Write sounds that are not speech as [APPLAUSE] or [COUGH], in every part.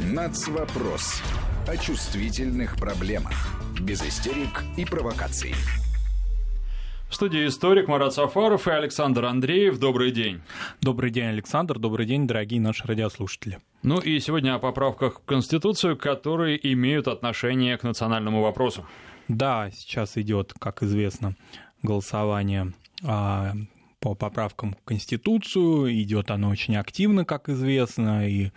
Нацвопрос. О чувствительных проблемах. Без истерик и провокаций. В студии историк Марат Сафаров и Александр Андреев. Добрый день. Добрый день, Александр. Добрый день, дорогие наши радиослушатели. Ну и сегодня о поправках в Конституцию, которые имеют отношение к национальному вопросу. Да, сейчас идет, как известно, голосование а, по поправкам в Конституцию. Идет оно очень активно, как известно, и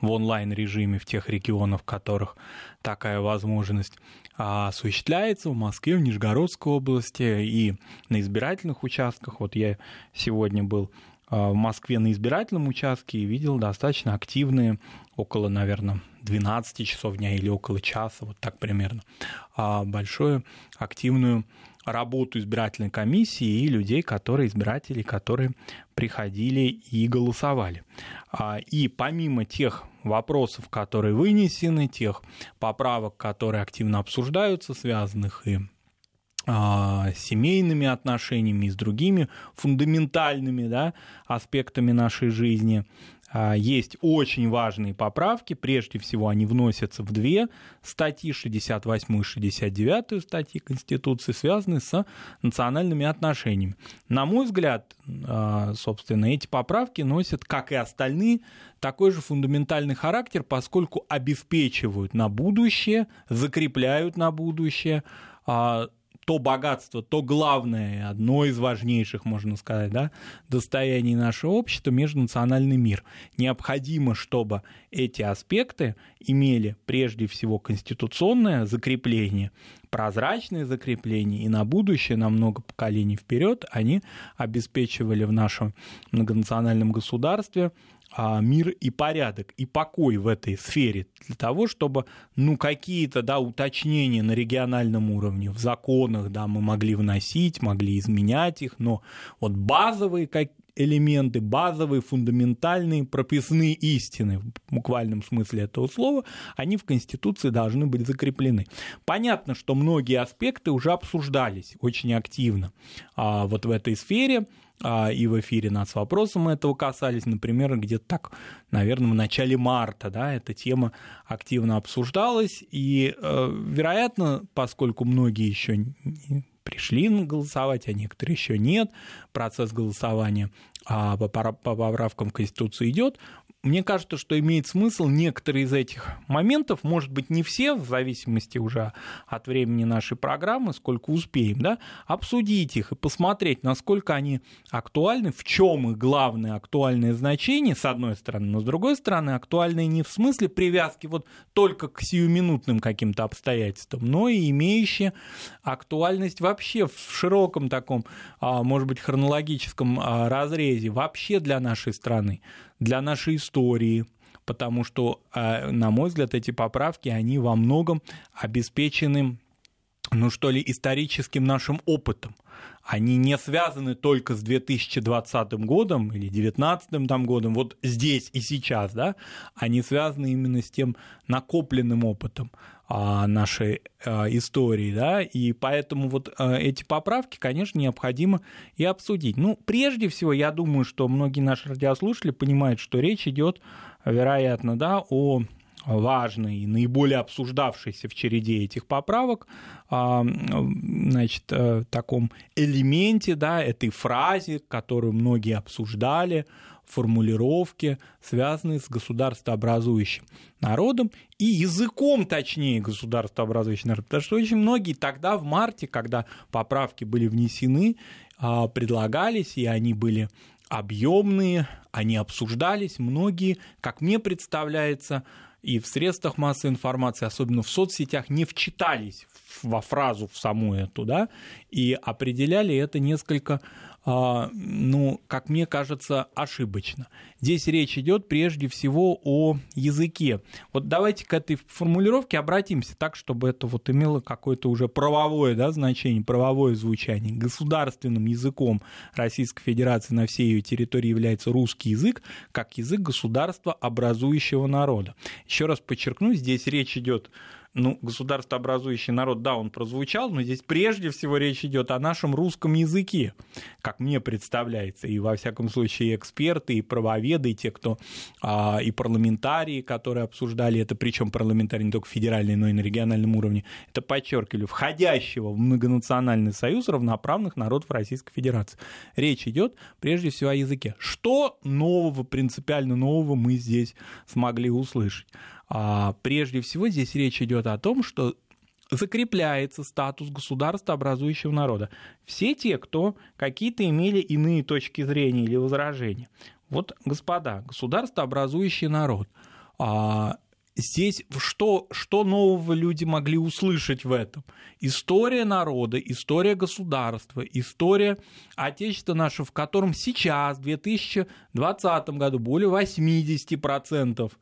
в онлайн-режиме в тех регионах, в которых такая возможность а, осуществляется в Москве, в Нижегородской области и на избирательных участках. Вот я сегодня был а, в Москве на избирательном участке и видел достаточно активные, около, наверное, 12 часов дня или около часа, вот так примерно, а, большую активную работу избирательной комиссии и людей, которые избиратели, которые приходили и голосовали. А, и помимо тех вопросов, которые вынесены, тех поправок, которые активно обсуждаются, связанных и а, семейными отношениями и с другими фундаментальными да, аспектами нашей жизни, есть очень важные поправки. Прежде всего, они вносятся в две статьи, 68 и 69 статьи Конституции, связанные с национальными отношениями. На мой взгляд, а, собственно, эти поправки носят, как и остальные, такой же фундаментальный характер, поскольку обеспечивают на будущее, закрепляют на будущее а, то богатство, то главное, одно из важнейших, можно сказать, да, достояний нашего общества, межнациональный мир. Необходимо, чтобы эти аспекты имели прежде всего конституционное закрепление, прозрачное закрепление, и на будущее, на много поколений вперед они обеспечивали в нашем многонациональном государстве мир и порядок, и покой в этой сфере, для того, чтобы, ну, какие-то, да, уточнения на региональном уровне, в законах, да, мы могли вносить, могли изменять их, но вот базовые как элементы, базовые, фундаментальные, прописные истины, в буквальном смысле этого слова, они в Конституции должны быть закреплены. Понятно, что многие аспекты уже обсуждались очень активно а, вот в этой сфере, а, и в эфире нас вопросом мы этого касались, например, где-то так, наверное, в начале марта, да, эта тема активно обсуждалась, и, э, вероятно, поскольку многие еще пришли голосовать, а некоторые еще нет, процесс голосования а по поправкам Конституции идет, мне кажется, что имеет смысл некоторые из этих моментов, может быть, не все, в зависимости уже от времени нашей программы, сколько успеем, да, обсудить их и посмотреть, насколько они актуальны, в чем их главное актуальное значение, с одной стороны, но с другой стороны, актуальны не в смысле привязки вот только к сиюминутным каким-то обстоятельствам, но и имеющие актуальность вообще в широком таком, а, может быть, хронологическом а, разрезе, вообще для нашей страны для нашей истории, потому что, а, на мой взгляд, эти поправки, они во многом обеспечены ну что ли, историческим нашим опытом. Они не связаны только с 2020 годом или 2019 там, годом, вот здесь и сейчас, да, они связаны именно с тем накопленным опытом а, нашей а, истории, да, и поэтому вот а, эти поправки, конечно, необходимо и обсудить. Ну, прежде всего, я думаю, что многие наши радиослушатели понимают, что речь идет, вероятно, да, о важной и наиболее обсуждавшейся в череде этих поправок, значит, э, таком элементе, да, этой фразе, которую многие обсуждали, формулировки, связанные с государствообразующим народом и языком, точнее, государствообразующим народом. Потому что очень многие тогда, в марте, когда поправки были внесены, а, предлагались, и они были объемные, они обсуждались, многие, как мне представляется, и в средствах массовой информации, особенно в соцсетях, не вчитались во фразу, в саму эту, да, и определяли это несколько ну, как мне кажется, ошибочно. Здесь речь идет прежде всего о языке. Вот давайте к этой формулировке обратимся так, чтобы это вот имело какое-то уже правовое да, значение, правовое звучание. Государственным языком Российской Федерации на всей ее территории является русский язык, как язык государства образующего народа. Еще раз подчеркну, здесь речь идет ну, государствообразующий народ, да, он прозвучал, но здесь прежде всего речь идет о нашем русском языке, как мне представляется, и во всяком случае эксперты, и правоведы, и те, кто, а, и парламентарии, которые обсуждали это, причем парламентарии не только федеральные, но и на региональном уровне, это подчеркивали, входящего в многонациональный союз равноправных народов Российской Федерации. Речь идет прежде всего о языке. Что нового, принципиально нового мы здесь смогли услышать? А, прежде всего здесь речь идет о том, что закрепляется статус государства, образующего народа. Все те, кто какие-то имели иные точки зрения или возражения. Вот, господа, государство, образующий народ. А, здесь что, что нового люди могли услышать в этом? История народа, история государства, история Отечества нашего, в котором сейчас, в 2020 году, более 80%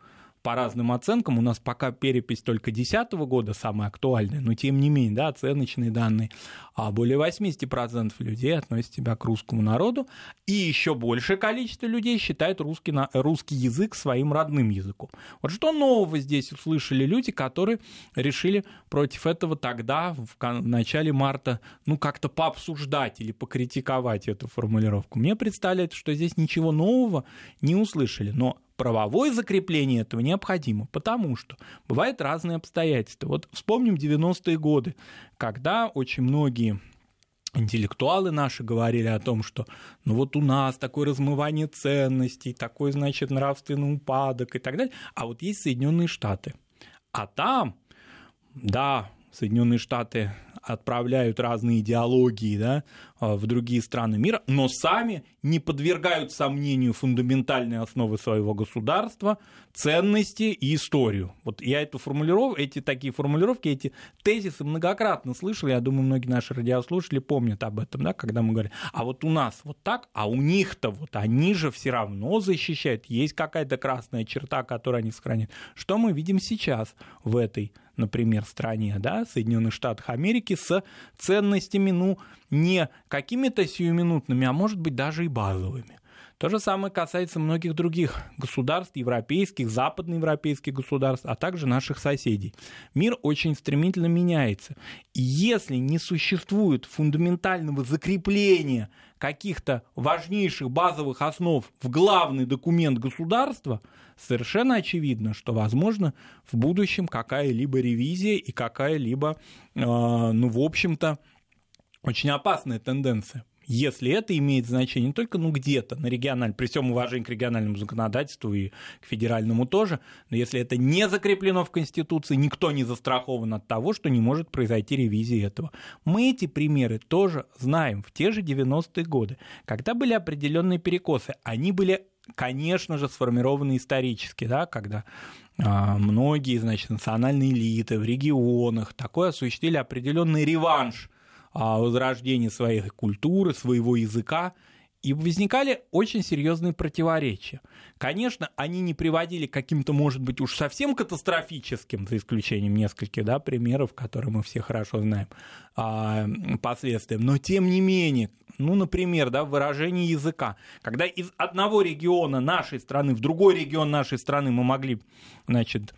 по разным оценкам, у нас пока перепись только 2010 года самая актуальная, но тем не менее, да, оценочные данные, а более 80% людей относят себя к русскому народу, и еще большее количество людей считает русский, русский язык своим родным языком. Вот что нового здесь услышали люди, которые решили против этого тогда, в начале марта, ну, как-то пообсуждать или покритиковать эту формулировку. Мне представляется, что здесь ничего нового не услышали, но правовое закрепление этого необходимо, потому что бывают разные обстоятельства. Вот вспомним 90-е годы, когда очень многие интеллектуалы наши говорили о том, что ну вот у нас такое размывание ценностей, такой, значит, нравственный упадок и так далее, а вот есть Соединенные Штаты. А там, да, Соединенные Штаты отправляют разные идеологии да, в другие страны мира, но сами не подвергают сомнению фундаментальные основы своего государства, ценности и историю. Вот я эту формулировку, эти такие формулировки, эти тезисы многократно слышал, я думаю, многие наши радиослушатели помнят об этом, да, когда мы говорим, а вот у нас вот так, а у них-то вот они же все равно защищают, есть какая-то красная черта, которую они сохраняют. Что мы видим сейчас в этой например, стране, да, Соединенных Штатах Америки, с ценностями, ну, не какими-то сиюминутными, а может быть даже и базовыми. То же самое касается многих других государств, европейских, западноевропейских государств, а также наших соседей. Мир очень стремительно меняется. И если не существует фундаментального закрепления каких-то важнейших базовых основ в главный документ государства, совершенно очевидно, что возможно в будущем какая-либо ревизия и какая-либо, э, ну, в общем-то, очень опасная тенденция если это имеет значение не только ну, где-то на региональном, при всем уважении к региональному законодательству и к федеральному тоже, но если это не закреплено в Конституции, никто не застрахован от того, что не может произойти ревизия этого. Мы эти примеры тоже знаем в те же 90-е годы, когда были определенные перекосы. Они были конечно же, сформированы исторически, да, когда а, многие, значит, национальные элиты в регионах такой осуществили определенный реванш возрождения своей культуры, своего языка, и возникали очень серьезные противоречия. Конечно, они не приводили к каким-то, может быть, уж совсем катастрофическим, за исключением нескольких да, примеров, которые мы все хорошо знаем, а, последствиям, но тем не менее, ну, например, да, выражение языка. Когда из одного региона нашей страны в другой регион нашей страны мы могли, значит,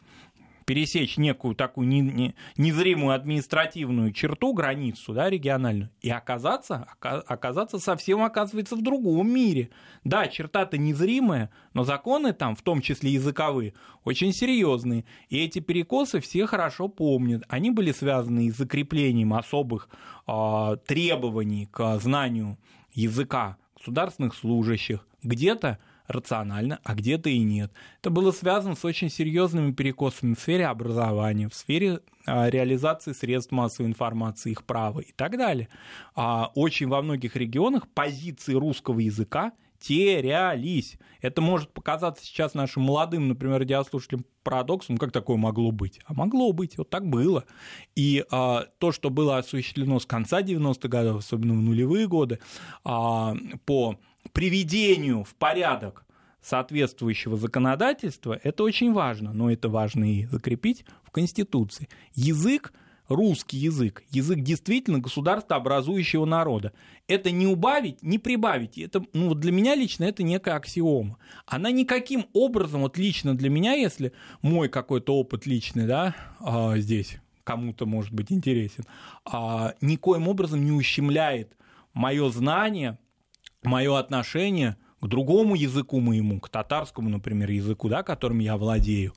пересечь некую такую не, не, незримую административную черту, границу да, региональную, и оказаться, оказаться совсем, оказывается, в другом мире. Да, черта-то незримая, но законы там, в том числе языковые, очень серьезные. И эти перекосы все хорошо помнят. Они были связаны с закреплением особых э, требований к знанию языка государственных служащих. Где-то рационально, а где-то и нет. Это было связано с очень серьезными перекосами в сфере образования, в сфере а, реализации средств массовой информации, их права и так далее. А очень во многих регионах позиции русского языка терялись. Это может показаться сейчас нашим молодым, например, радиослушателям парадоксом, как такое могло быть? А могло быть, вот так было. И а, то, что было осуществлено с конца 90-х годов, особенно в нулевые годы, а, по приведению в порядок соответствующего законодательства, это очень важно, но это важно и закрепить в Конституции. Язык русский язык, язык действительно государствообразующего народа. Это не убавить, не прибавить. Это, ну, для меня лично это некая аксиома. Она никаким образом, вот лично для меня, если мой какой-то опыт личный, да, а, здесь кому-то может быть интересен, а, никоим образом не ущемляет мое знание, мое отношение к другому языку моему, к татарскому, например, языку, да, которым я владею,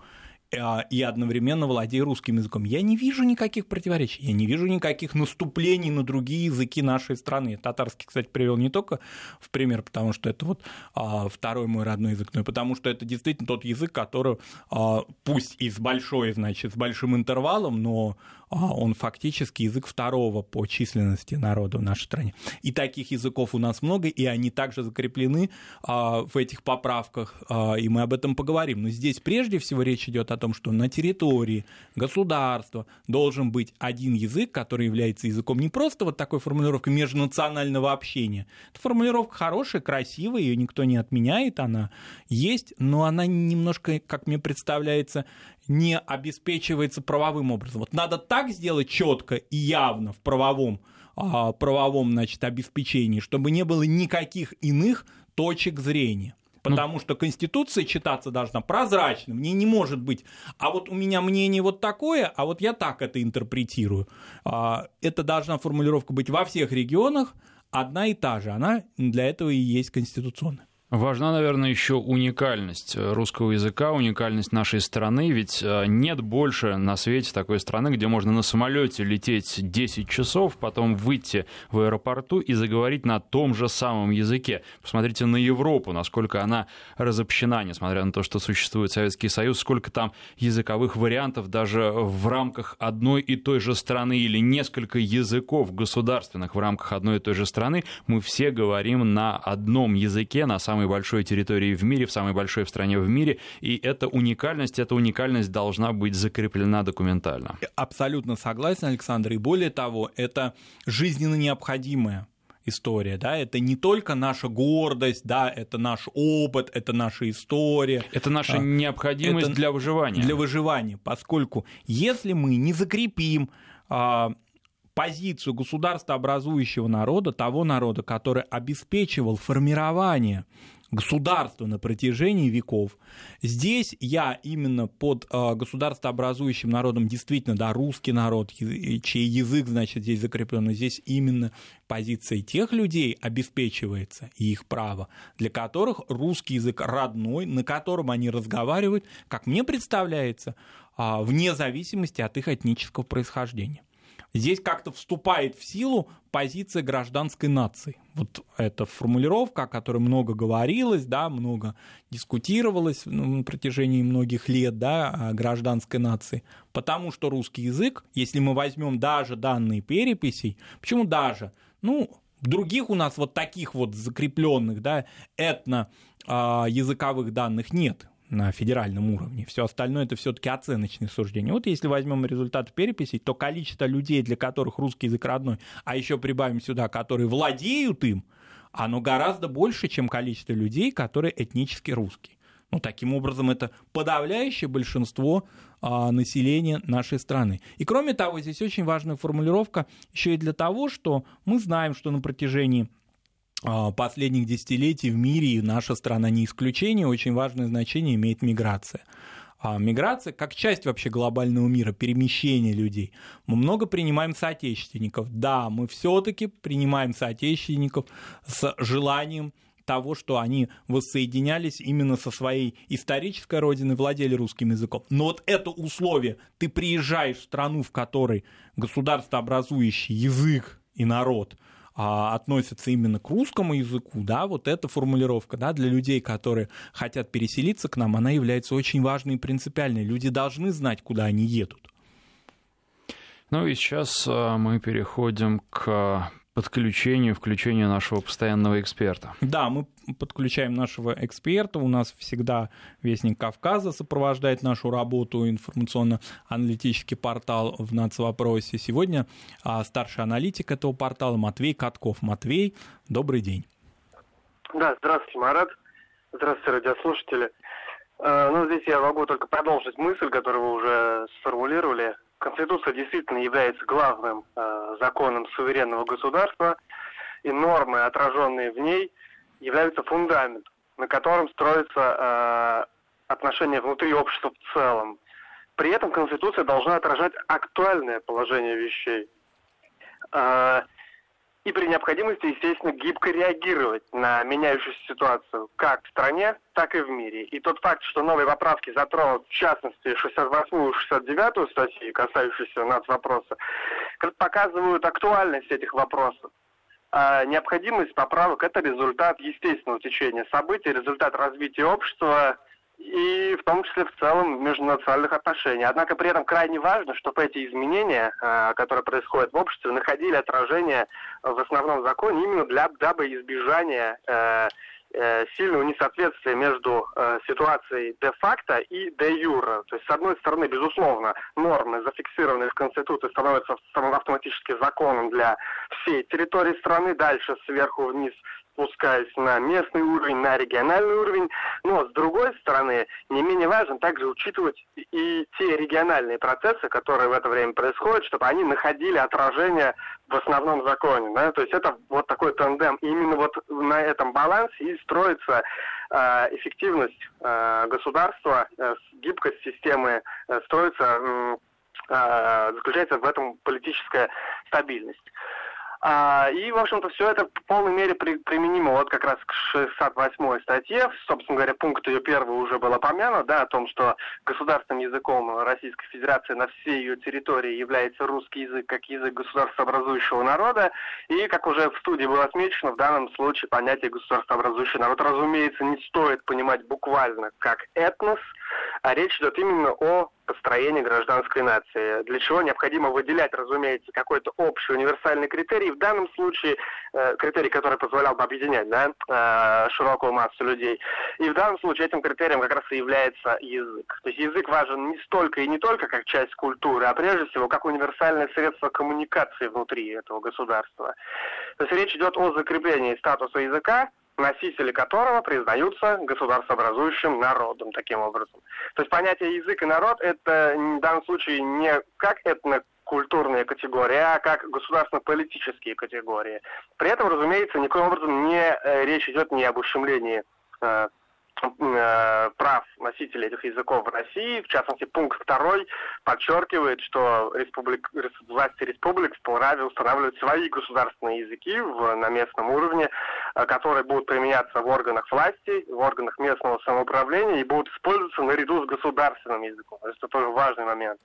и одновременно владею русским языком. Я не вижу никаких противоречий, я не вижу никаких наступлений на другие языки нашей страны. Татарский, кстати, привел не только в пример, потому что это вот а, второй мой родной язык, но и потому что это действительно тот язык, который, а, пусть и с большой, значит, с большим интервалом, но а он фактически язык второго по численности народа в нашей стране. И таких языков у нас много, и они также закреплены а, в этих поправках, а, и мы об этом поговорим. Но здесь прежде всего речь идет о том, что на территории государства должен быть один язык, который является языком не просто вот такой формулировкой межнационального общения. Это формулировка хорошая, красивая, ее никто не отменяет, она есть, но она немножко, как мне представляется, не обеспечивается правовым образом. Вот надо так сделать четко и явно в правовом, а, правовом значит, обеспечении, чтобы не было никаких иных точек зрения. Ну, Потому ну, что Конституция читаться должна прозрачно, в ней не может быть, а вот у меня мнение вот такое, а вот я так это интерпретирую. А, это должна формулировка быть во всех регионах, одна и та же, она для этого и есть конституционная. Важна, наверное, еще уникальность э, русского языка, уникальность нашей страны, ведь э, нет больше на свете такой страны, где можно на самолете лететь 10 часов, потом выйти в аэропорту и заговорить на том же самом языке. Посмотрите на Европу, насколько она разобщена, несмотря на то, что существует Советский Союз, сколько там языковых вариантов даже в рамках одной и той же страны или несколько языков государственных в рамках одной и той же страны, мы все говорим на одном языке, на самом самой большой территории в мире, в самой большой в стране в мире, и эта уникальность, эта уникальность должна быть закреплена документально. Абсолютно согласен, Александр, и более того, это жизненно необходимое история, да, это не только наша гордость, да, это наш опыт, это наша история. Это наша а, необходимость это для выживания. Для выживания, поскольку если мы не закрепим а, позицию государства образующего народа, того народа, который обеспечивал формирование государства на протяжении веков. Здесь я именно под э, государствообразующим народом действительно, да, русский народ, чей язык, значит, здесь закреплен, но здесь именно позиция тех людей обеспечивается и их право, для которых русский язык родной, на котором они разговаривают, как мне представляется, э, вне зависимости от их этнического происхождения здесь как-то вступает в силу позиция гражданской нации. Вот эта формулировка, о которой много говорилось, да, много дискутировалось на протяжении многих лет да, о гражданской нации. Потому что русский язык, если мы возьмем даже данные переписей, почему даже? Ну, других у нас вот таких вот закрепленных, да, этно а, языковых данных нет на федеральном уровне. Все остальное это все-таки оценочные суждения. Вот если возьмем результат переписи, то количество людей, для которых русский язык родной, а еще прибавим сюда, которые владеют им, оно гораздо больше, чем количество людей, которые этнически русские. Ну, таким образом, это подавляющее большинство а, населения нашей страны. И кроме того, здесь очень важная формулировка еще и для того, что мы знаем, что на протяжении последних десятилетий в мире, и наша страна не исключение, очень важное значение имеет миграция. А миграция как часть вообще глобального мира, перемещение людей. Мы много принимаем соотечественников. Да, мы все-таки принимаем соотечественников с желанием того, что они воссоединялись именно со своей исторической родиной, владели русским языком. Но вот это условие, ты приезжаешь в страну, в которой государство образующий язык и народ – а, относятся именно к русскому языку, да, вот эта формулировка, да, для людей, которые хотят переселиться к нам, она является очень важной и принципиальной. Люди должны знать, куда они едут. Ну и сейчас а, мы переходим к подключению, включению нашего постоянного эксперта. Да, мы подключаем нашего эксперта. У нас всегда Вестник Кавказа сопровождает нашу работу, информационно-аналитический портал в нацвопросе. Сегодня а, старший аналитик этого портала Матвей Катков. Матвей, добрый день. Да, здравствуйте, Марат. Здравствуйте, радиослушатели. А, ну, здесь я могу только продолжить мысль, которую вы уже сформулировали Конституция действительно является главным э, законом суверенного государства, и нормы, отраженные в ней, являются фундаментом, на котором строится э, отношения внутри общества в целом. При этом Конституция должна отражать актуальное положение вещей. Э, и при необходимости, естественно, гибко реагировать на меняющуюся ситуацию как в стране, так и в мире. И тот факт, что новые поправки затронут, в частности, 68 и 69 статьи, касающиеся нас вопроса, показывают актуальность этих вопросов. А необходимость поправок – это результат естественного течения событий, результат развития общества – и в том числе в целом межнациональных отношений. Однако при этом крайне важно, чтобы эти изменения, э, которые происходят в обществе, находили отражение в основном законе именно для, дабы избежания э, э, сильного несоответствия между ситуацией де-факто и де-юра. То есть, с одной стороны, безусловно, нормы, зафиксированные в Конституции, становятся автоматически законом для всей территории страны, дальше сверху вниз спускаясь на местный уровень, на региональный уровень. Но, с другой стороны, не менее важно также учитывать и те региональные процессы, которые в это время происходят, чтобы они находили отражение в основном законе. Да? То есть это вот такой тандем. И именно вот на этом балансе и строится э, эффективность э, государства, э, гибкость системы, э, строится, э, заключается в этом политическая стабильность. А, и, в общем-то, все это в полной мере при, применимо вот как раз к 68 статье. Собственно говоря, пункт ее первый уже был упомянут, да, о том, что государственным языком Российской Федерации на всей ее территории является русский язык как язык государствообразующего народа. И, как уже в студии было отмечено, в данном случае понятие государствообразующий народ, разумеется, не стоит понимать буквально как этнос, а речь идет именно о построении гражданской нации, для чего необходимо выделять, разумеется, какой-то общий универсальный критерий, в данном случае э, критерий, который позволял бы объединять да, э, широкую массу людей. И в данном случае этим критерием как раз и является язык. То есть язык важен не столько и не только как часть культуры, а прежде всего как универсальное средство коммуникации внутри этого государства. То есть речь идет о закреплении статуса языка носители которого признаются государствообразующим народом таким образом. То есть понятие язык и народ это в данном случае не как этнокультурные категории, а как государственно-политические категории. При этом, разумеется, никаким образом не э, речь идет не об ущемлении Э, прав носителей этих языков в России. В частности, пункт второй подчеркивает, что республик, власти республик вправе устанавливать свои государственные языки в, на местном уровне, э, которые будут применяться в органах власти, в органах местного самоуправления и будут использоваться наряду с государственным языком. Это тоже важный момент.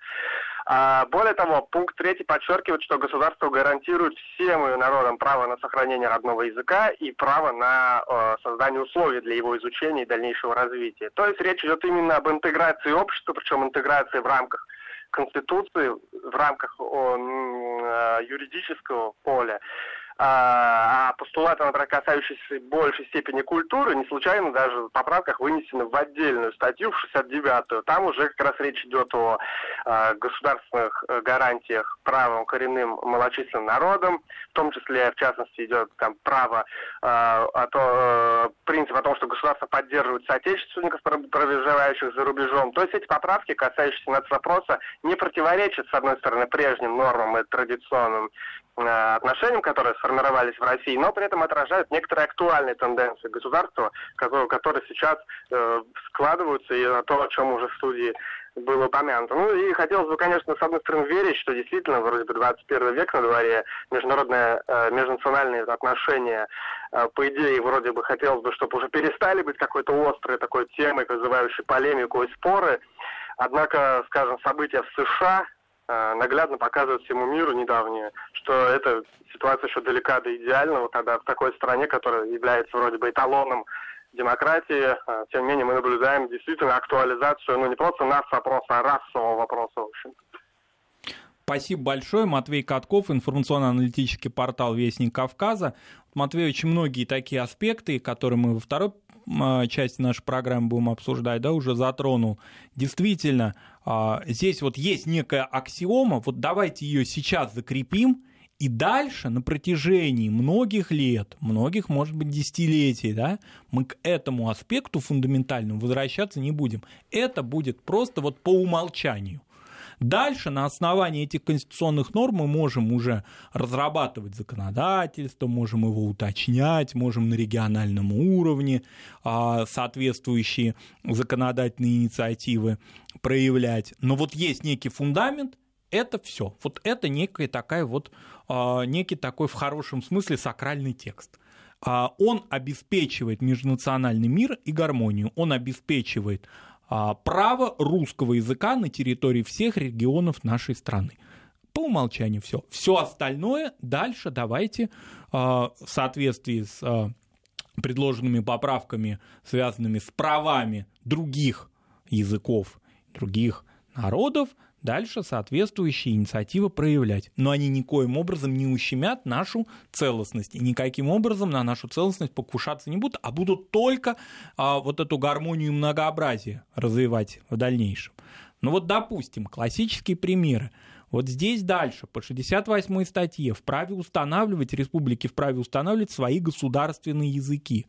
А, более того, пункт третий подчеркивает, что государство гарантирует всем народам право на сохранение родного языка и право на э, создание условий для его изучения и дальнейшего развития. То есть речь идет именно об интеграции общества, причем интеграции в рамках Конституции, в рамках о, э, юридического поля а, а постулаты, например, касающиеся большей степени культуры, не случайно даже в поправках вынесены в отдельную статью, в 69-ю. Там уже как раз речь идет о а, государственных э, гарантиях правам коренным малочисленным народам, в том числе, в частности, идет там право, а, то, э, принцип о том, что государство поддерживает соотечественников, проживающих за рубежом. То есть эти поправки, касающиеся нас вопроса, не противоречат, с одной стороны, прежним нормам и традиционным отношениям, которые сформировались в России, но при этом отражают некоторые актуальные тенденции государства, которые, которые сейчас э, складываются, и на то, о чем уже в студии было упомянуто. Ну и хотелось бы, конечно, с одной стороны верить, что действительно вроде бы 21 век на дворе, международные, э, межнациональные отношения, э, по идее, вроде бы хотелось бы, чтобы уже перестали быть какой-то острой такой темой, вызывающей полемику и споры. Однако, скажем, события в США Э, наглядно показывает всему миру недавнее, что эта ситуация еще далека до идеального, когда в такой стране, которая является вроде бы эталоном демократии, э, тем не менее мы наблюдаем действительно актуализацию, ну не просто нас вопроса, а расового вопроса, в общем. Спасибо большое. Матвей Катков, информационно-аналитический портал «Вестник Кавказа». Матвей, очень многие такие аспекты, которые мы во второй части нашей программы будем обсуждать, да, уже затронул. Действительно, а, здесь вот есть некая аксиома, вот давайте ее сейчас закрепим, и дальше на протяжении многих лет, многих, может быть, десятилетий, да, мы к этому аспекту фундаментальному возвращаться не будем. Это будет просто вот по умолчанию. Дальше на основании этих конституционных норм мы можем уже разрабатывать законодательство, можем его уточнять, можем на региональном уровне а, соответствующие законодательные инициативы проявлять. Но вот есть некий фундамент, это все. Вот это некая такая вот, а, некий такой в хорошем смысле сакральный текст. А, он обеспечивает межнациональный мир и гармонию, он обеспечивает право русского языка на территории всех регионов нашей страны. По умолчанию все. Все остальное дальше давайте в соответствии с предложенными поправками, связанными с правами других языков, других народов, дальше соответствующие инициативы проявлять. Но они никоим образом не ущемят нашу целостность и никаким образом на нашу целостность покушаться не будут, а будут только а, вот эту гармонию и многообразие развивать в дальнейшем. Ну вот, допустим, классические примеры. Вот здесь дальше, по 68 статье, вправе устанавливать, республики вправе устанавливать свои государственные языки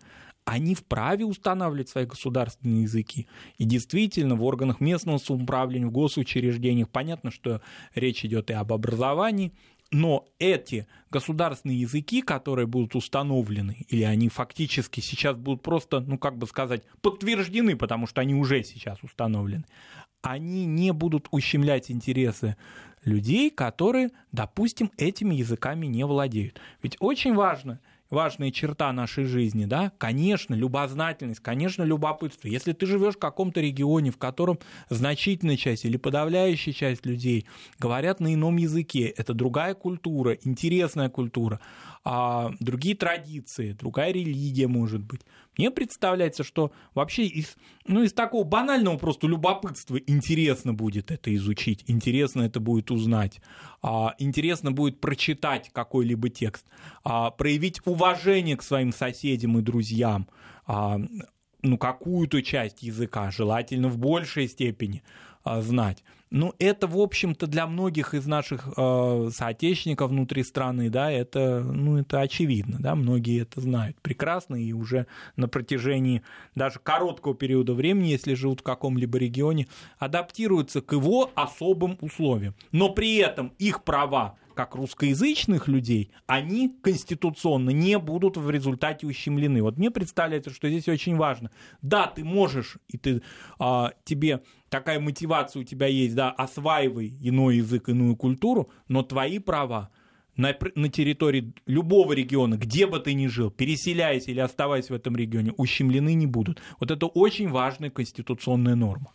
они вправе устанавливать свои государственные языки. И действительно, в органах местного самоуправления, в госучреждениях, понятно, что речь идет и об образовании, но эти государственные языки, которые будут установлены, или они фактически сейчас будут просто, ну как бы сказать, подтверждены, потому что они уже сейчас установлены, они не будут ущемлять интересы людей, которые, допустим, этими языками не владеют. Ведь очень важно – важная черта нашей жизни, да, конечно, любознательность, конечно, любопытство. Если ты живешь в каком-то регионе, в котором значительная часть или подавляющая часть людей говорят на ином языке, это другая культура, интересная культура, а, другие традиции, другая религия, может быть. Мне представляется, что вообще из, ну, из такого банального просто любопытства интересно будет это изучить, интересно это будет узнать, а, интересно будет прочитать какой-либо текст, а, проявить уважение к своим соседям и друзьям, а, ну, какую-то часть языка, желательно в большей степени а, знать. Ну, это, в общем-то, для многих из наших э, соотечественников внутри страны, да, это, ну, это очевидно, да, многие это знают прекрасно и уже на протяжении даже короткого периода времени, если живут в каком-либо регионе, адаптируются к его особым условиям. Но при этом их права как русскоязычных людей, они конституционно не будут в результате ущемлены. Вот мне представляется, что здесь очень важно. Да, ты можешь, и ты, а, тебе такая мотивация у тебя есть, да, осваивай иной язык, иную культуру, но твои права на, на территории любого региона, где бы ты ни жил, переселяясь или оставаясь в этом регионе, ущемлены не будут. Вот это очень важная конституционная норма.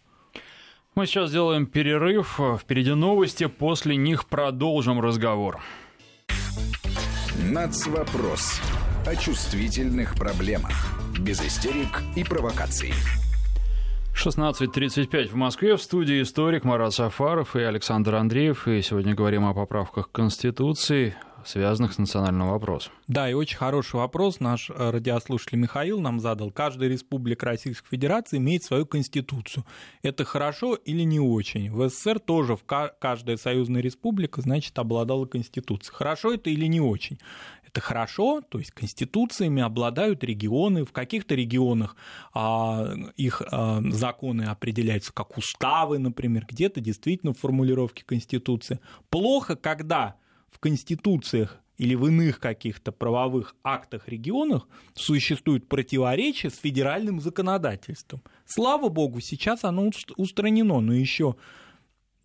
Мы сейчас сделаем перерыв. Впереди новости, после них продолжим разговор. Нацвопрос. О чувствительных проблемах. Без истерик и провокаций. 16.35 в Москве. В студии историк Марат Сафаров и Александр Андреев. И сегодня говорим о поправках к Конституции связанных с национальным вопросом. Да, и очень хороший вопрос наш э, радиослушатель Михаил нам задал. Каждая республика Российской Федерации имеет свою конституцию. Это хорошо или не очень? В СССР тоже в каждая союзная республика, значит, обладала конституцией. Хорошо это или не очень? Это хорошо, то есть конституциями обладают регионы, в каких-то регионах а, их а, законы определяются как уставы, например, где-то действительно в формулировке конституции. Плохо, когда в конституциях или в иных каких-то правовых актах регионах существует противоречие с федеральным законодательством. Слава богу, сейчас оно устранено, но еще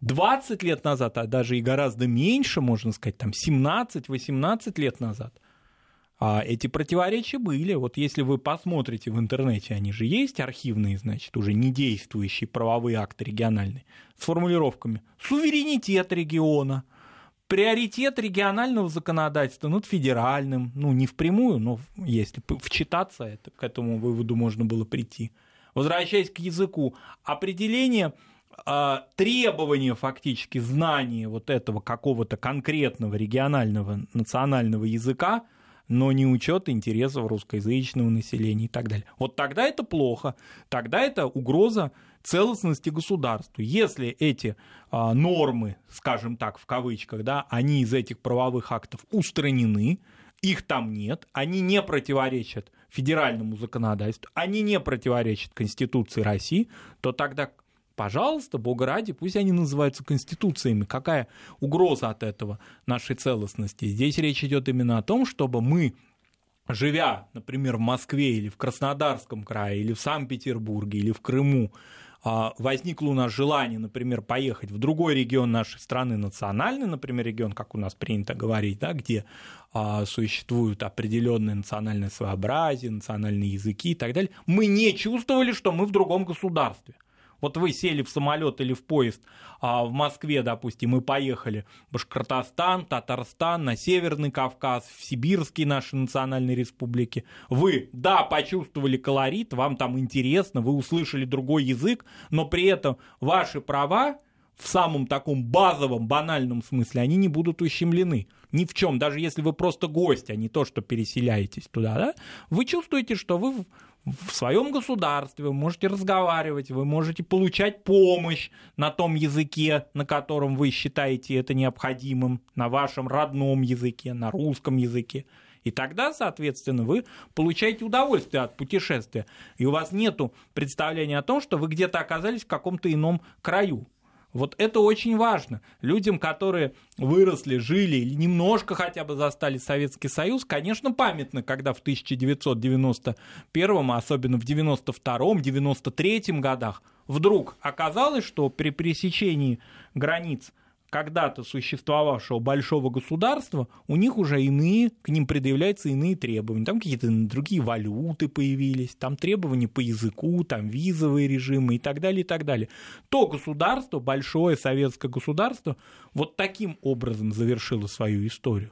20 лет назад, а даже и гораздо меньше, можно сказать, там 17-18 лет назад, а эти противоречия были. Вот если вы посмотрите в интернете, они же есть, архивные, значит, уже не действующие правовые акты региональные, с формулировками «суверенитет региона», приоритет регионального законодательства над федеральным, ну, не впрямую, но если вчитаться, это, к этому выводу можно было прийти. Возвращаясь к языку, определение э, требования фактически знания вот этого какого-то конкретного регионального национального языка, но не учет интересов русскоязычного населения и так далее. Вот тогда это плохо, тогда это угроза целостности государства. Если эти а, нормы, скажем так, в кавычках, да, они из этих правовых актов устранены, их там нет, они не противоречат федеральному законодательству, они не противоречат Конституции России, то тогда Пожалуйста, бога ради, пусть они называются конституциями. Какая угроза от этого нашей целостности? Здесь речь идет именно о том, чтобы мы живя, например, в Москве или в Краснодарском крае, или в Санкт-Петербурге, или в Крыму, возникло у нас желание, например, поехать в другой регион нашей страны, национальный, например, регион, как у нас принято говорить, да, где а, существуют определенные национальные своеобразия, национальные языки и так далее, мы не чувствовали, что мы в другом государстве. Вот вы сели в самолет или в поезд а, в Москве, допустим, и поехали в Башкортостан, Татарстан, на Северный Кавказ, в Сибирские наши национальные республики. Вы, да, почувствовали колорит, вам там интересно, вы услышали другой язык, но при этом ваши права в самом таком базовом, банальном смысле, они не будут ущемлены. Ни в чем, даже если вы просто гость, а не то, что переселяетесь туда, да, вы чувствуете, что вы в своем государстве, вы можете разговаривать, вы можете получать помощь на том языке, на котором вы считаете это необходимым, на вашем родном языке, на русском языке. И тогда, соответственно, вы получаете удовольствие от путешествия. И у вас нет представления о том, что вы где-то оказались в каком-то ином краю. Вот это очень важно. Людям, которые выросли, жили или немножко хотя бы застали Советский Союз, конечно, памятно, когда в 1991, особенно в 92-м, 93-м годах, вдруг оказалось, что при пересечении границ когда-то существовавшего большого государства, у них уже иные, к ним предъявляются иные требования. Там какие-то другие валюты появились, там требования по языку, там визовые режимы и так далее, и так далее. То государство, большое советское государство, вот таким образом завершило свою историю.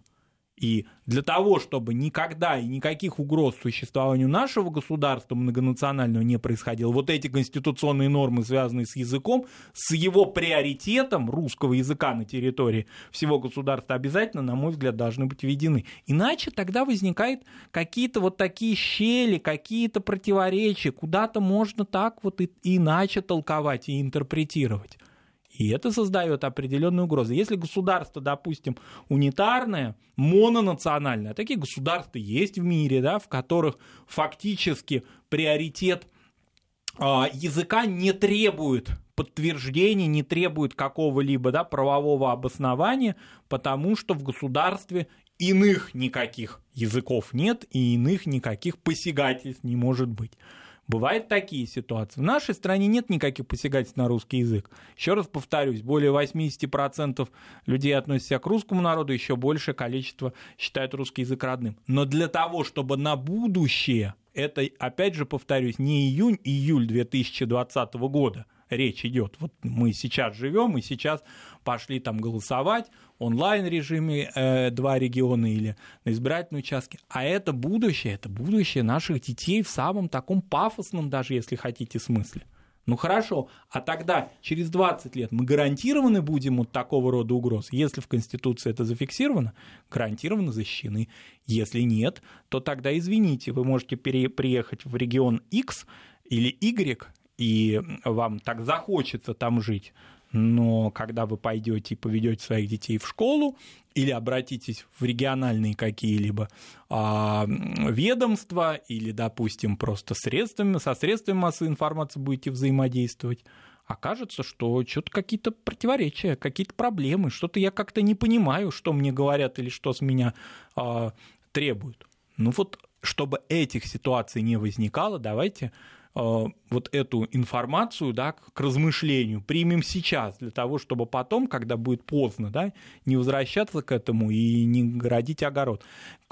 И для того, чтобы никогда и никаких угроз существованию нашего государства многонационального не происходило, вот эти конституционные нормы, связанные с языком, с его приоритетом русского языка на территории всего государства, обязательно, на мой взгляд, должны быть введены. Иначе тогда возникают какие-то вот такие щели, какие-то противоречия, куда-то можно так вот и иначе толковать и интерпретировать. И это создает определенную угрозу. Если государство, допустим, унитарное, мононациональное, а такие государства есть в мире, да, в которых фактически приоритет а, языка не требует подтверждения, не требует какого-либо да, правового обоснования, потому что в государстве иных никаких языков нет и иных никаких посягательств не может быть. Бывают такие ситуации. В нашей стране нет никаких посягательств на русский язык. Еще раз повторюсь, более 80% людей относятся к русскому народу, еще большее количество считают русский язык родным. Но для того, чтобы на будущее, это, опять же повторюсь, не июнь-июль 2020 года – речь идет. Вот мы сейчас живем и сейчас пошли там голосовать онлайн режиме э, два региона или на избирательном участке. А это будущее, это будущее наших детей в самом таком пафосном, даже если хотите, смысле. Ну хорошо, а тогда через 20 лет мы гарантированы будем от такого рода угроз? Если в Конституции это зафиксировано, гарантированно защищены. Если нет, то тогда извините, вы можете пере- приехать в регион X или Y, и вам так захочется там жить, но когда вы пойдете и поведете своих детей в школу или обратитесь в региональные какие-либо а, ведомства или, допустим, просто средствами, со средствами массовой информации будете взаимодействовать, окажется, что что-то какие-то противоречия, какие-то проблемы, что-то я как-то не понимаю, что мне говорят или что с меня а, требуют. Ну вот, чтобы этих ситуаций не возникало, давайте вот эту информацию да, к размышлению примем сейчас, для того, чтобы потом, когда будет поздно, да, не возвращаться к этому и не городить огород.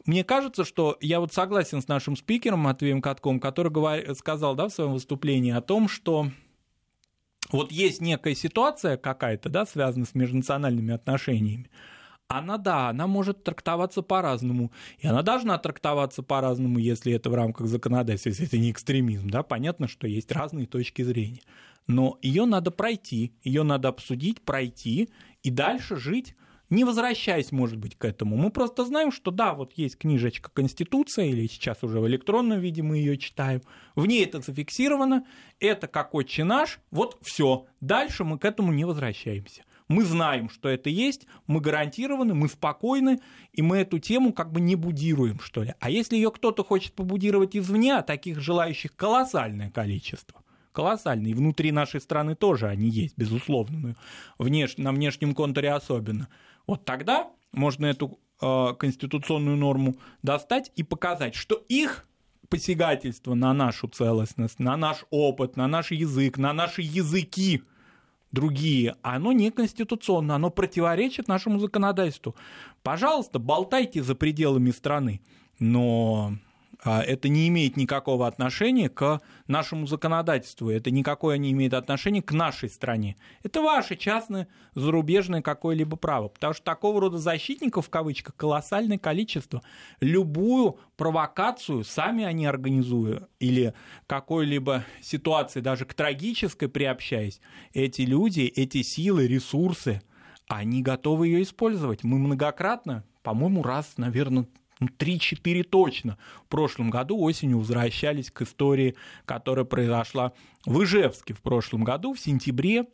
Мне кажется, что я вот согласен с нашим спикером Матвеем Катком, который говор... сказал да, в своем выступлении о том, что вот есть некая ситуация какая-то, да, связанная с межнациональными отношениями, она, да, она может трактоваться по-разному. И она должна трактоваться по-разному, если это в рамках законодательства, если это не экстремизм. Да? Понятно, что есть разные точки зрения. Но ее надо пройти, ее надо обсудить, пройти и дальше жить не возвращаясь, может быть, к этому. Мы просто знаем, что да, вот есть книжечка Конституция, или сейчас уже в электронном виде мы ее читаем, в ней это зафиксировано, это как отче наш, вот все. Дальше мы к этому не возвращаемся. Мы знаем, что это есть, мы гарантированы, мы спокойны, и мы эту тему как бы не будируем, что ли. А если ее кто-то хочет побудировать извне, а таких желающих колоссальное количество, колоссальные. И внутри нашей страны тоже они есть, безусловно, но внеш... на внешнем контуре особенно. Вот тогда можно эту э, конституционную норму достать и показать, что их посягательство на нашу целостность, на наш опыт, на наш язык, на наши языки другие, оно не конституционно, оно противоречит нашему законодательству. Пожалуйста, болтайте за пределами страны, но а, это не имеет никакого отношения к нашему законодательству, это никакое не имеет отношения к нашей стране. Это ваше частное зарубежное какое-либо право, потому что такого рода защитников, в кавычках, колоссальное количество. Любую провокацию сами они организуют или какой-либо ситуации, даже к трагической приобщаясь, эти люди, эти силы, ресурсы, они готовы ее использовать. Мы многократно, по-моему, раз, наверное, 3-4 точно в прошлом году осенью возвращались к истории, которая произошла в Ижевске в прошлом году, в сентябре.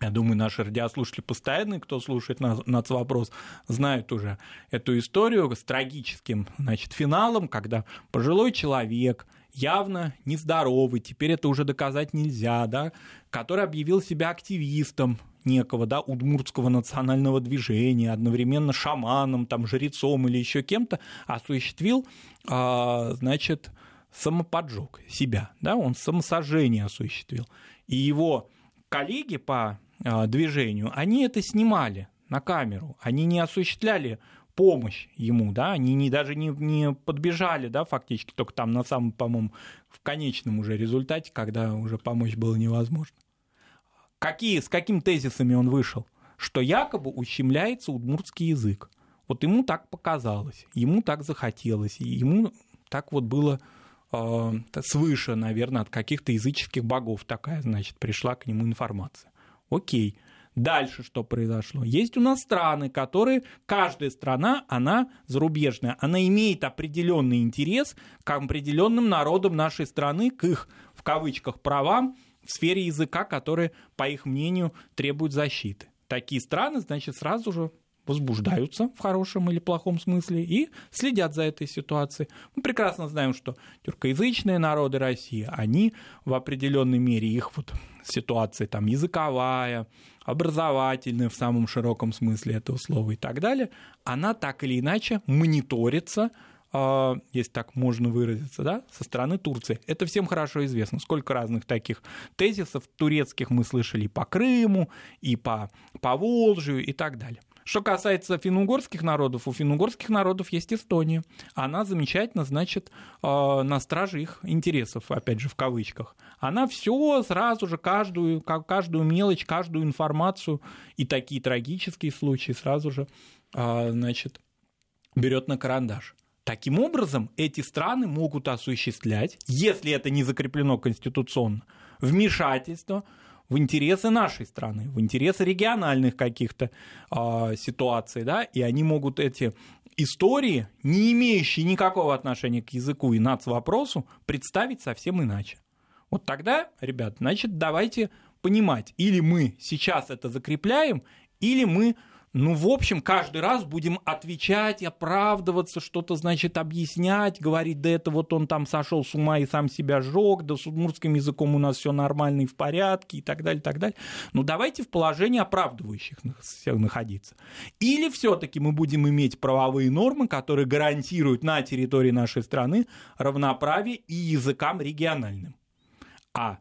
Я думаю, наши радиослушатели постоянные, кто слушает нас, нас вопрос, знают уже эту историю с трагическим значит, финалом, когда пожилой человек, явно нездоровый, теперь это уже доказать нельзя, да, который объявил себя активистом, некого, да, удмуртского национального движения, одновременно шаманом, там, жрецом или еще кем-то, осуществил, а, значит, самоподжог себя, да, он самосожжение осуществил. И его коллеги по а, движению, они это снимали на камеру, они не осуществляли помощь ему, да, они не, даже не, не подбежали, да, фактически, только там на самом, по-моему, в конечном уже результате, когда уже помочь было невозможно. Какие, с какими тезисами он вышел? Что якобы ущемляется удмуртский язык. Вот ему так показалось, ему так захотелось, ему так вот было э, свыше, наверное, от каких-то языческих богов такая, значит, пришла к нему информация. Окей. Дальше что произошло? Есть у нас страны, которые, каждая страна, она зарубежная, она имеет определенный интерес к определенным народам нашей страны, к их, в кавычках, правам, в сфере языка, которые, по их мнению, требуют защиты. Такие страны, значит, сразу же возбуждаются в хорошем или плохом смысле и следят за этой ситуацией. Мы прекрасно знаем, что тюркоязычные народы России, они в определенной мере, их вот ситуация там языковая, образовательная в самом широком смысле этого слова и так далее, она так или иначе мониторится если так можно выразиться, да, со стороны Турции. Это всем хорошо известно. Сколько разных таких тезисов турецких мы слышали по Крыму, и по, по Волжью и так далее. Что касается финно-угорских народов, у финно-угорских народов есть Эстония. Она замечательно, значит, а, на страже их интересов, опять же, в кавычках. Она все сразу же, каждую, каждую мелочь, каждую информацию и такие трагические случаи сразу же, а, значит, берет на карандаш. Таким образом, эти страны могут осуществлять, если это не закреплено конституционно, вмешательство в интересы нашей страны, в интересы региональных каких-то э, ситуаций, да, и они могут эти истории, не имеющие никакого отношения к языку и нацвопросу, представить совсем иначе. Вот тогда, ребят, значит, давайте понимать, или мы сейчас это закрепляем, или мы ну, в общем, каждый раз будем отвечать, оправдываться, что-то, значит, объяснять, говорить, да это вот он там сошел с ума и сам себя сжег, да с удмуртским языком у нас все нормально и в порядке и так далее, и так далее. Ну, давайте в положении оправдывающих находиться. Или все-таки мы будем иметь правовые нормы, которые гарантируют на территории нашей страны равноправие и языкам региональным. А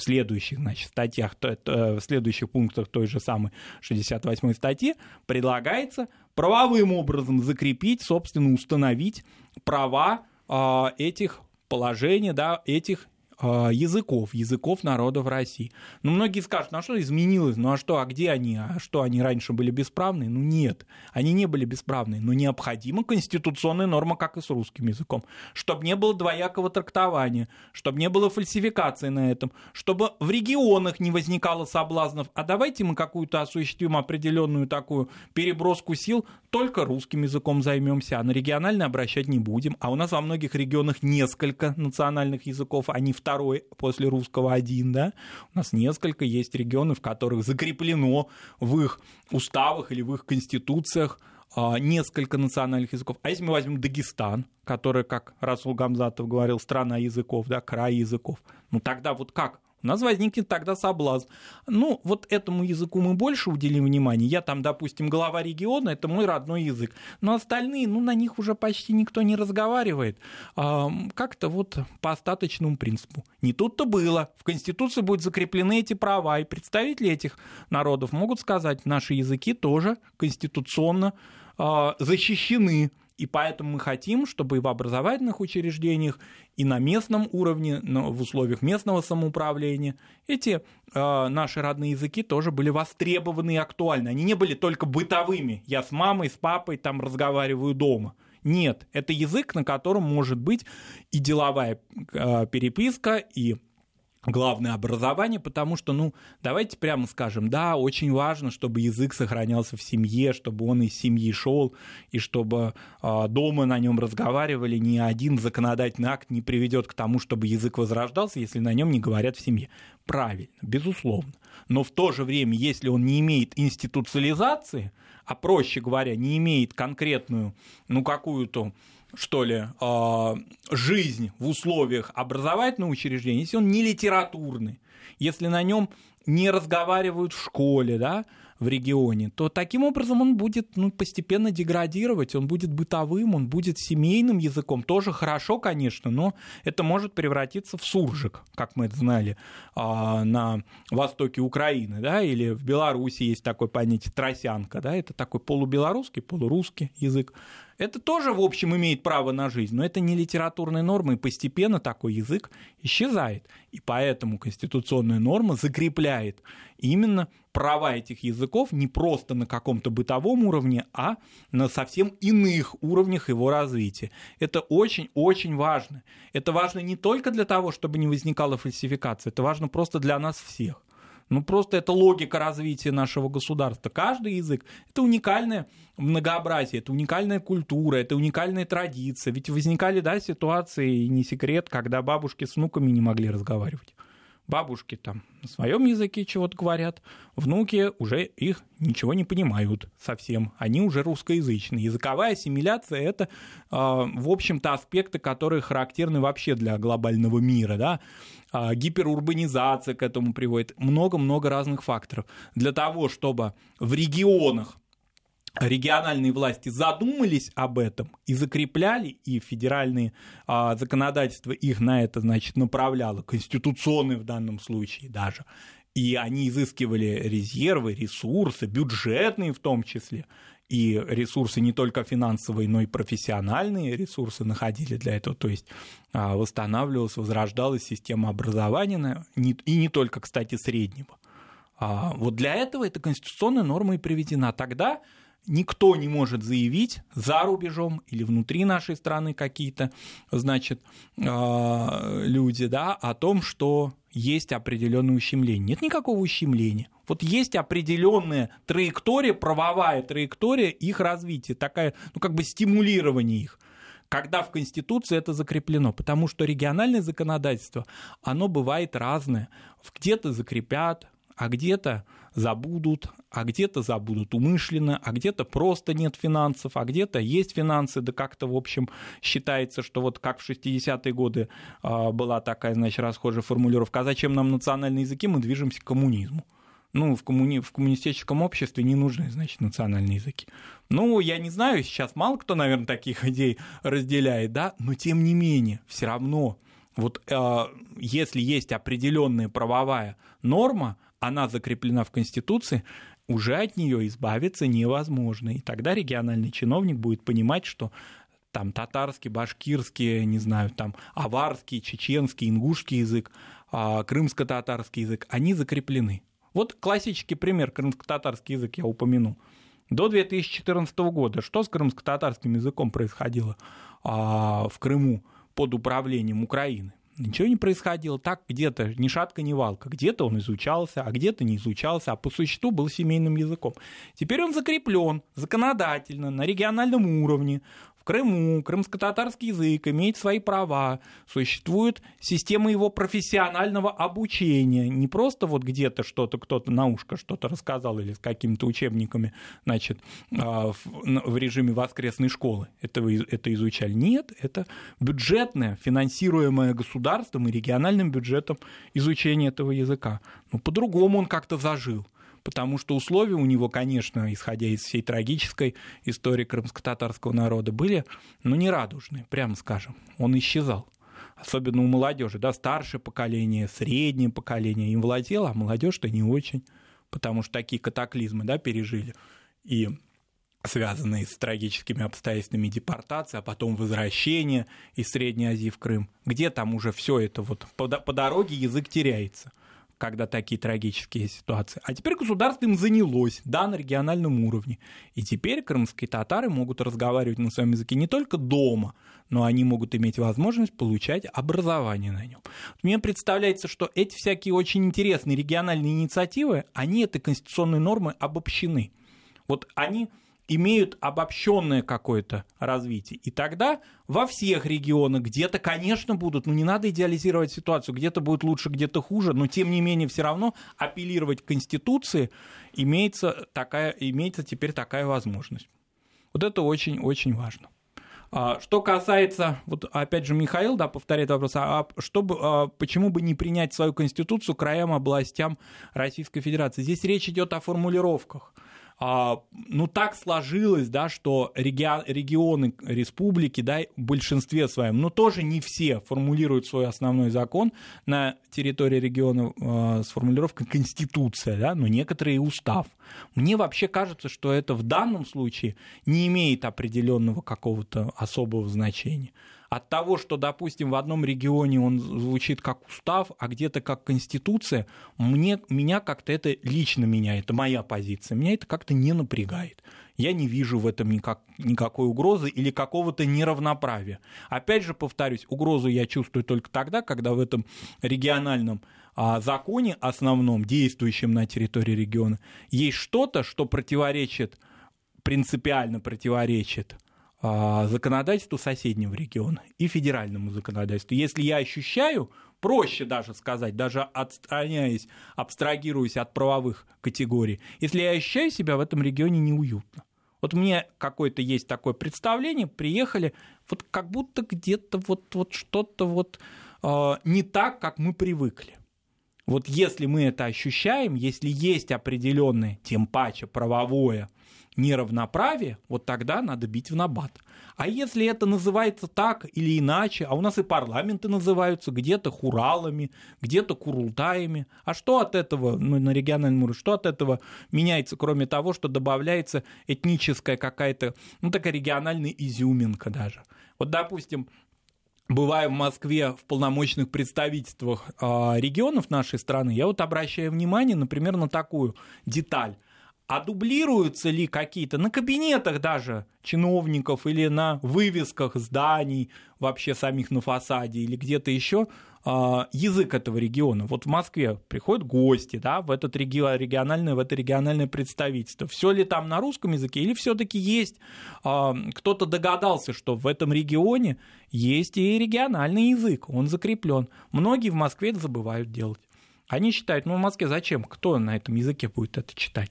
в следующих значит, статьях, в следующих пунктах той же самой 68 статьи предлагается правовым образом закрепить, собственно, установить права а, этих положений, да, этих языков, языков народов России. Но многие скажут, ну а что изменилось? Ну а что, а где они? А что, они раньше были бесправны? Ну нет, они не были бесправны, но необходима конституционная норма, как и с русским языком, чтобы не было двоякого трактования, чтобы не было фальсификации на этом, чтобы в регионах не возникало соблазнов, а давайте мы какую-то осуществим определенную такую переброску сил, только русским языком займемся, а на региональный обращать не будем. А у нас во многих регионах несколько национальных языков, они в второй после русского один, да, у нас несколько есть регионов, в которых закреплено в их уставах или в их конституциях а, несколько национальных языков. А если мы возьмем Дагестан, который, как Расул Гамзатов говорил, страна языков, да, край языков, ну тогда вот как у нас возникнет тогда соблазн. Ну, вот этому языку мы больше уделим внимания. Я там, допустим, глава региона, это мой родной язык. Но остальные, ну, на них уже почти никто не разговаривает. А, как-то вот по остаточному принципу. Не тут-то было. В Конституции будут закреплены эти права, и представители этих народов могут сказать, наши языки тоже конституционно а, защищены и поэтому мы хотим, чтобы и в образовательных учреждениях, и на местном уровне, в условиях местного самоуправления, эти э, наши родные языки тоже были востребованы и актуальны. Они не были только бытовыми. Я с мамой, с папой там разговариваю дома. Нет, это язык, на котором может быть и деловая э, переписка, и главное образование, потому что, ну, давайте прямо скажем, да, очень важно, чтобы язык сохранялся в семье, чтобы он из семьи шел, и чтобы э, дома на нем разговаривали, ни один законодательный акт не приведет к тому, чтобы язык возрождался, если на нем не говорят в семье. Правильно, безусловно. Но в то же время, если он не имеет институциализации, а проще говоря, не имеет конкретную, ну, какую-то что ли, а, жизнь в условиях образовательного учреждения, если он не литературный, если на нем не разговаривают в школе, да, в регионе, то таким образом он будет ну, постепенно деградировать, он будет бытовым, он будет семейным языком. Тоже хорошо, конечно, но это может превратиться в суржик, как мы это знали а, на востоке Украины, да, или в Беларуси есть такое понятие тросянка, да, это такой полубелорусский, полурусский язык. Это тоже, в общем, имеет право на жизнь, но это не литературная норма, и постепенно такой язык исчезает. И поэтому конституционная норма закрепляет именно права этих языков не просто на каком-то бытовом уровне, а на совсем иных уровнях его развития. Это очень-очень важно. Это важно не только для того, чтобы не возникала фальсификация, это важно просто для нас всех. Ну, просто это логика развития нашего государства. Каждый язык — это уникальное многообразие, это уникальная культура, это уникальная традиция. Ведь возникали, да, ситуации, и не секрет, когда бабушки с внуками не могли разговаривать. Бабушки там на своем языке чего-то говорят, внуки уже их ничего не понимают совсем, они уже русскоязычные. Языковая ассимиляция – это, а, в общем-то, аспекты, которые характерны вообще для глобального мира, да, гиперурбанизация к этому приводит, много-много разных факторов. Для того, чтобы в регионах региональные власти задумались об этом и закрепляли, и федеральные а, законодательства их на это, значит, направляло, конституционные в данном случае даже, и они изыскивали резервы, ресурсы, бюджетные в том числе, и ресурсы не только финансовые, но и профессиональные ресурсы находили для этого, то есть а, восстанавливалась, возрождалась система образования, и не только, кстати, среднего. А, вот для этого эта конституционная норма и приведена. Тогда никто не может заявить за рубежом или внутри нашей страны какие-то, значит, а, люди, да, о том, что есть определенное ущемление. Нет никакого ущемления. Вот есть определенная траектория, правовая траектория их развития, такая, ну, как бы стимулирование их когда в Конституции это закреплено, потому что региональное законодательство, оно бывает разное. Где-то закрепят, а где-то забудут, а где-то забудут умышленно, а где-то просто нет финансов, а где-то есть финансы, да как-то, в общем, считается, что вот как в 60-е годы а, была такая, значит, расхожая формулировка, а зачем нам национальные языки, мы движемся к коммунизму. Ну, в, коммуни... в коммунистическом обществе не нужны, значит, национальные языки. Ну, я не знаю, сейчас мало кто, наверное, таких [LAUGHS] идей разделяет, да, но тем не менее, все равно, вот э, если есть определенная правовая норма, она закреплена в Конституции, уже от нее избавиться невозможно. И тогда региональный чиновник будет понимать, что там татарский, башкирский, не знаю, там аварский, чеченский, ингушский язык, а, крымско-татарский язык, они закреплены. Вот классический пример крымско-татарский язык я упомянул. До 2014 года что с крымско-татарским языком происходило а, в Крыму под управлением Украины? Ничего не происходило. Так где-то ни шатка, ни валка. Где-то он изучался, а где-то не изучался, а по существу был семейным языком. Теперь он закреплен законодательно на региональном уровне в Крыму крымско-татарский язык имеет свои права, существует система его профессионального обучения. Не просто вот где-то что-то, кто-то на ушко что-то рассказал или с какими-то учебниками, значит, а, в режиме воскресной школы это, это изучали. Нет, это бюджетное, финансируемое государством и региональным бюджетом изучение этого языка. Ну, по-другому он как-то зажил потому что условия у него, конечно, исходя из всей трагической истории крымско-татарского народа, были, ну, нерадужные, прямо скажем. Он исчезал. Особенно у молодежи, да, старшее поколение, среднее поколение им владело, а молодежь-то не очень, потому что такие катаклизмы, да, пережили. И связанные с трагическими обстоятельствами депортации, а потом возвращение из Средней Азии в Крым, где там уже все это вот по, по дороге язык теряется когда такие трагические ситуации. А теперь государство им занялось, да, на региональном уровне. И теперь крымские татары могут разговаривать на своем языке не только дома, но они могут иметь возможность получать образование на нем. Мне представляется, что эти всякие очень интересные региональные инициативы, они этой конституционной нормы обобщены. Вот они имеют обобщенное какое-то развитие. И тогда во всех регионах где-то, конечно, будут, ну не надо идеализировать ситуацию, где-то будет лучше, где-то хуже, но тем не менее все равно апеллировать к Конституции имеется, такая, имеется теперь такая возможность. Вот это очень-очень важно. А, что касается, вот опять же Михаил, да, повторяет вопрос, а чтобы, а почему бы не принять свою конституцию краям, областям Российской Федерации? Здесь речь идет о формулировках. А, ну, так сложилось, да, что регионы, республики, да, в большинстве своем, но тоже не все формулируют свой основной закон на территории региона э, с формулировкой «конституция», да, но некоторые устав. Мне вообще кажется, что это в данном случае не имеет определенного какого-то особого значения от того, что, допустим, в одном регионе он звучит как устав, а где-то как конституция, мне, меня как-то это лично меня, это моя позиция, меня это как-то не напрягает. Я не вижу в этом никак, никакой угрозы или какого-то неравноправия. Опять же, повторюсь, угрозу я чувствую только тогда, когда в этом региональном а, законе основном, действующем на территории региона, есть что-то, что противоречит, принципиально противоречит законодательству соседнего региона и федеральному законодательству. Если я ощущаю, проще даже сказать, даже отстраняясь, абстрагируясь от правовых категорий, если я ощущаю себя в этом регионе неуютно. Вот мне какое-то есть такое представление, приехали, вот как будто где-то вот, вот что-то вот э, не так, как мы привыкли. Вот если мы это ощущаем, если есть определенное, тем паче правовое неравноправие, вот тогда надо бить в набат. А если это называется так или иначе, а у нас и парламенты называются где-то хуралами, где-то курултаями, а что от этого, ну, на региональном уровне, что от этого меняется, кроме того, что добавляется этническая какая-то, ну, такая региональная изюминка даже. Вот, допустим, бывая в Москве в полномочных представительствах а, регионов нашей страны, я вот обращаю внимание, например, на такую деталь – а дублируются ли какие-то на кабинетах даже чиновников или на вывесках зданий, вообще самих на фасаде или где-то еще язык этого региона. Вот в Москве приходят гости, да, в этот регион, региональное, в это региональное представительство. Все ли там на русском языке или все-таки есть а, кто-то догадался, что в этом регионе есть и региональный язык, он закреплен. Многие в Москве это забывают делать. Они считают, ну в Москве зачем? Кто на этом языке будет это читать?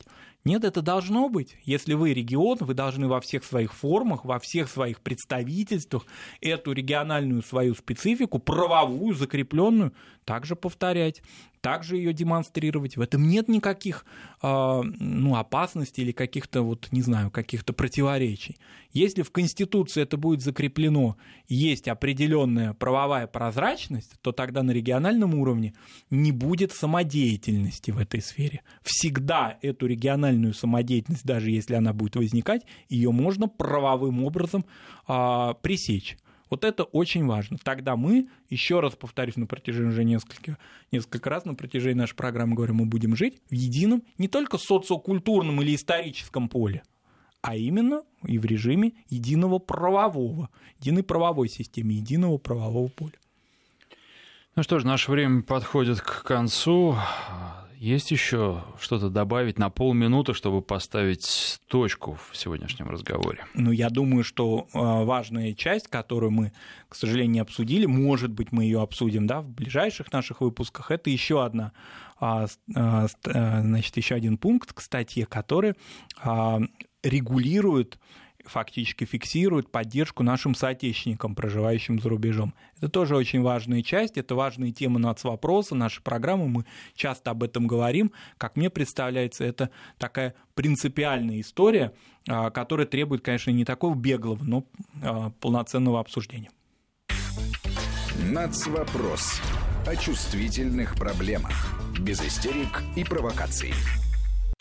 Нет, это должно быть. Если вы регион, вы должны во всех своих формах, во всех своих представительствах эту региональную свою специфику, правовую, закрепленную, также повторять также ее демонстрировать. В этом нет никаких э, ну, опасностей или каких-то, вот, не знаю, каких-то противоречий. Если в Конституции это будет закреплено, есть определенная правовая прозрачность, то тогда на региональном уровне не будет самодеятельности в этой сфере. Всегда эту региональную самодеятельность, даже если она будет возникать, ее можно правовым образом э, пресечь. Вот это очень важно. Тогда мы, еще раз повторюсь на протяжении уже нескольких, несколько раз на протяжении нашей программы говорим, мы будем жить в едином, не только социокультурном или историческом поле, а именно и в режиме единого правового, единой правовой системы, единого правового поля. Ну что ж, наше время подходит к концу. Есть еще что-то добавить на полминуты, чтобы поставить точку в сегодняшнем разговоре? Ну, я думаю, что а, важная часть, которую мы, к сожалению, не обсудили, может быть, мы ее обсудим да, в ближайших наших выпусках, это еще одна а, а, значит, еще один пункт к статье, который регулирует фактически фиксирует поддержку нашим соотечественникам, проживающим за рубежом. Это тоже очень важная часть, это важные темы нацвопроса, нашей программы, мы часто об этом говорим. Как мне представляется, это такая принципиальная история, а, которая требует, конечно, не такого беглого, но а, полноценного обсуждения. Нацвопрос о чувствительных проблемах, без истерик и провокаций.